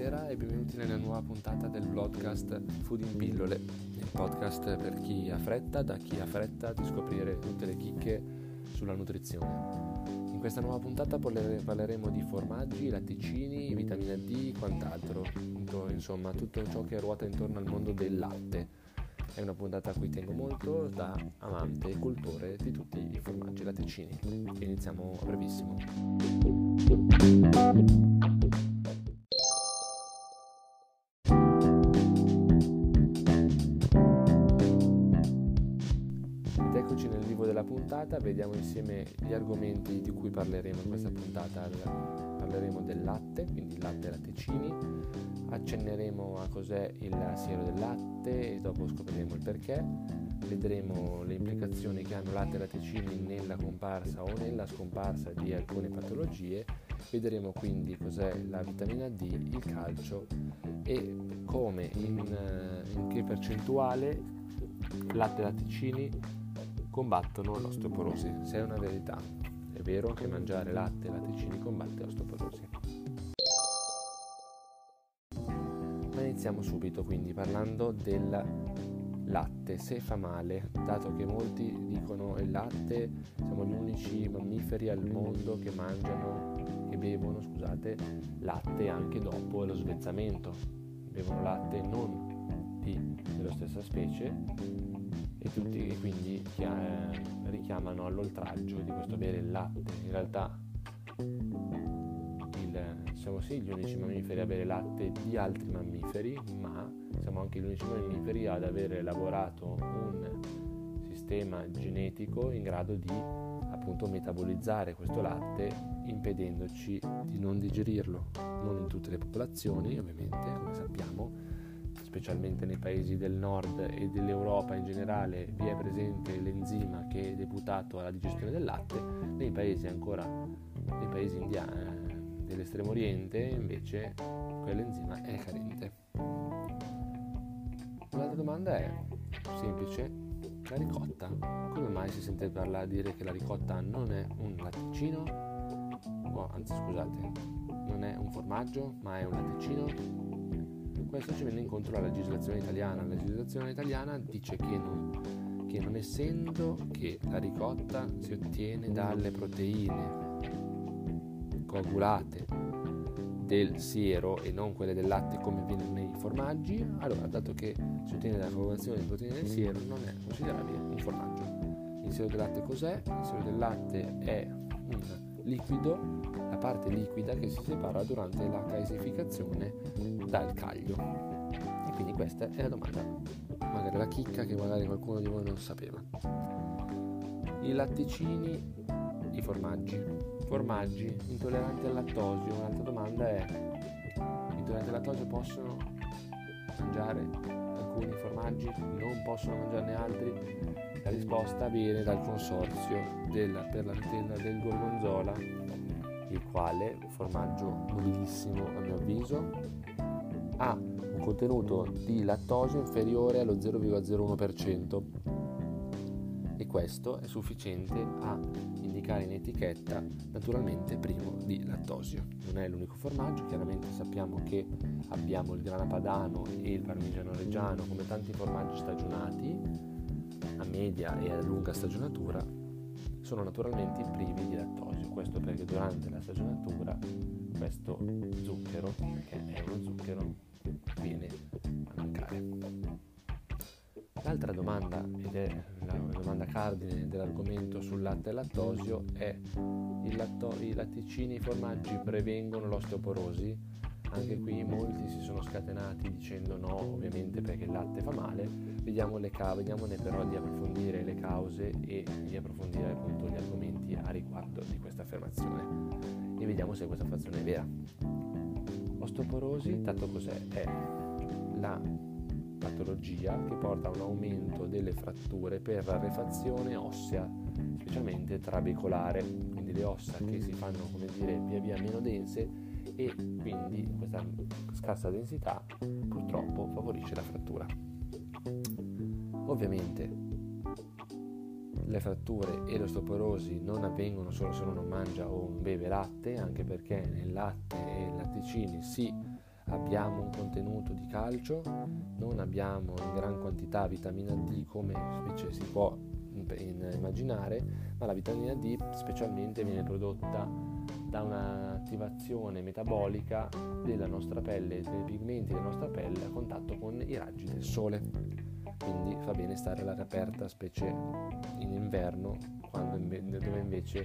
buonasera e benvenuti nella nuova puntata del podcast Food in Pillole, il podcast per chi ha fretta, da chi ha fretta di scoprire tutte le chicche sulla nutrizione. In questa nuova puntata parleremo di formaggi, latticini, vitamina D e quant'altro, insomma tutto ciò che ruota intorno al mondo del latte. È una puntata a cui tengo molto da amante e cultore di tutti i formaggi latticini. Iniziamo brevissimo. Della puntata, vediamo insieme gli argomenti di cui parleremo. In questa puntata. Parleremo del latte, quindi latte e latticini, accenneremo a cos'è il siero del latte e dopo scopriremo il perché, vedremo le implicazioni che hanno latte e latticini nella comparsa o nella scomparsa di alcune patologie, vedremo quindi cos'è la vitamina D, il calcio e come in, in che percentuale latte e latticini combattono l'osteoporosi, se è una verità. È vero che mangiare latte e latticini combatte l'osteoporosi. Ma iniziamo subito quindi parlando del latte, se fa male, dato che molti dicono il latte, siamo gli unici mammiferi al mondo che mangiano, che bevono, scusate, latte anche dopo lo svezzamento. Bevono latte non di, della stessa specie e tutti e quindi eh, richiamano all'oltraggio di questo bere il latte. In realtà il, siamo sì gli unici mammiferi a bere latte di altri mammiferi, ma siamo anche gli unici mammiferi ad aver elaborato un sistema genetico in grado di appunto metabolizzare questo latte impedendoci di non digerirlo. Non in tutte le popolazioni, ovviamente, come sappiamo, specialmente nei paesi del nord e dell'Europa in generale, vi è presente l'enzima che è deputato alla digestione del latte, nei paesi ancora, nei paesi indiani, dell'estremo oriente invece quell'enzima è carente. Un'altra domanda è semplice, la ricotta. Come mai si sente parlare dire che la ricotta non è un latticino? Oh, anzi scusate, non è un formaggio, ma è un latticino? Questo ci viene incontro alla legislazione italiana. La legislazione italiana dice che non, che non essendo che la ricotta si ottiene dalle proteine coagulate del siero e non quelle del latte come avviene nei formaggi, allora dato che si ottiene dalla coagulazione delle proteine del siero non è considerabile un formaggio. Il siero del latte cos'è? Il siero del latte è un liquido, la parte liquida che si separa durante la gasificazione dal caglio. E quindi questa è la domanda, magari la chicca che magari qualcuno di voi non sapeva. I latticini, i formaggi. Formaggi intolleranti al lattosio. Un'altra domanda è, intolleranti al lattosio possono mangiare alcuni formaggi? Non possono mangiarne altri? La risposta viene dal consorzio del, per la del gorgonzola, il quale, formaggio nobilissimo a mio avviso, ha un contenuto di lattosio inferiore allo 0,01% e questo è sufficiente a indicare in etichetta naturalmente privo di lattosio. Non è l'unico formaggio, chiaramente sappiamo che abbiamo il grana padano e il parmigiano reggiano come tanti formaggi stagionati a media e a lunga stagionatura sono naturalmente privi di lattosio. Questo perché durante la stagionatura questo zucchero, che è uno zucchero, viene. L'altra domanda, ed è la domanda cardine dell'argomento sul latte e lattosio, è latto- i latticini e i formaggi prevengono l'osteoporosi? Anche qui molti si sono scatenati dicendo no, ovviamente perché il latte fa male. Vediamo le ca- vediamone però di approfondire le cause e di approfondire appunto gli argomenti a riguardo di questa affermazione e vediamo se questa affermazione è vera. Osteoporosi, tanto cos'è? È la patologia che porta a un aumento delle fratture per rarefazione ossea, specialmente trabecolare, quindi le ossa che si fanno, come dire, via via meno dense e quindi questa scarsa densità purtroppo favorisce la frattura. Ovviamente le fratture e l'osteoporosi non avvengono solo se uno mangia o beve latte, anche perché nel latte e nei latticini si abbiamo un contenuto di calcio, non abbiamo in gran quantità vitamina D come invece si può immaginare, ma la vitamina D specialmente viene prodotta da un'attivazione metabolica della nostra pelle, dei pigmenti della nostra pelle a contatto con i raggi del sole. Quindi fa bene stare all'aria aperta, specie in inverno, dove invece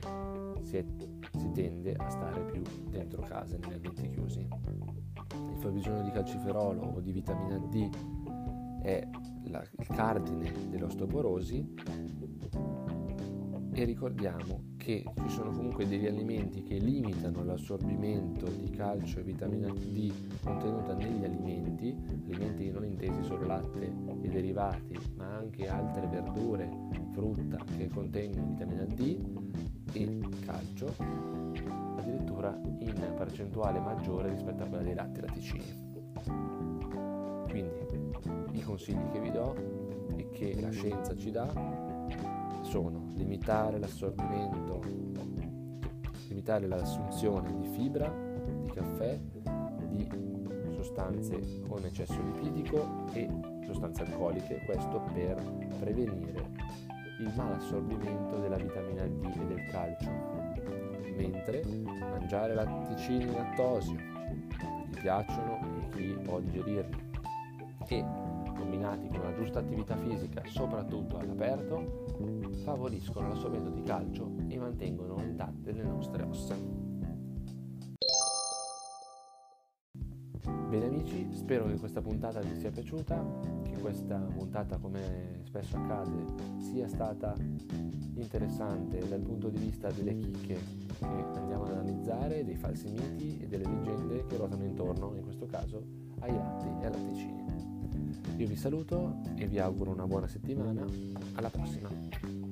si, è, si tende a stare più dentro casa, negli ambienti chiusi. Il fabbisogno di calciferolo o di vitamina D. È la, il cardine dell'osteoporosi. E ricordiamo che ci sono comunque degli alimenti che limitano l'assorbimento di calcio e vitamina D contenuta negli alimenti, alimenti non intesi solo latte e derivati, ma anche altre verdure, frutta che contengono vitamina D e calcio, addirittura in percentuale maggiore rispetto a quella dei latti latticini. Quindi i consigli che vi do e che la scienza ci dà sono limitare l'assorbimento, limitare l'assunzione di fibra, di caffè, di sostanze con eccesso lipidico e sostanze alcoliche, questo per prevenire il malassorbimento della vitamina D e del calcio, mentre mangiare latticini in lattosio, chi piacciono e chi può digerirli, e combinati con una giusta attività fisica, soprattutto all'aperto, favoriscono l'assorbimento di calcio e mantengono intatte le nostre ossa. Bene amici, spero che questa puntata vi sia piaciuta, che questa puntata come spesso accade sia stata interessante dal punto di vista delle chicche che andiamo ad analizzare, dei falsi miti e delle leggende che ruotano intorno, in questo caso, ai latti e ai latticini. Io vi saluto e vi auguro una buona settimana, alla prossima!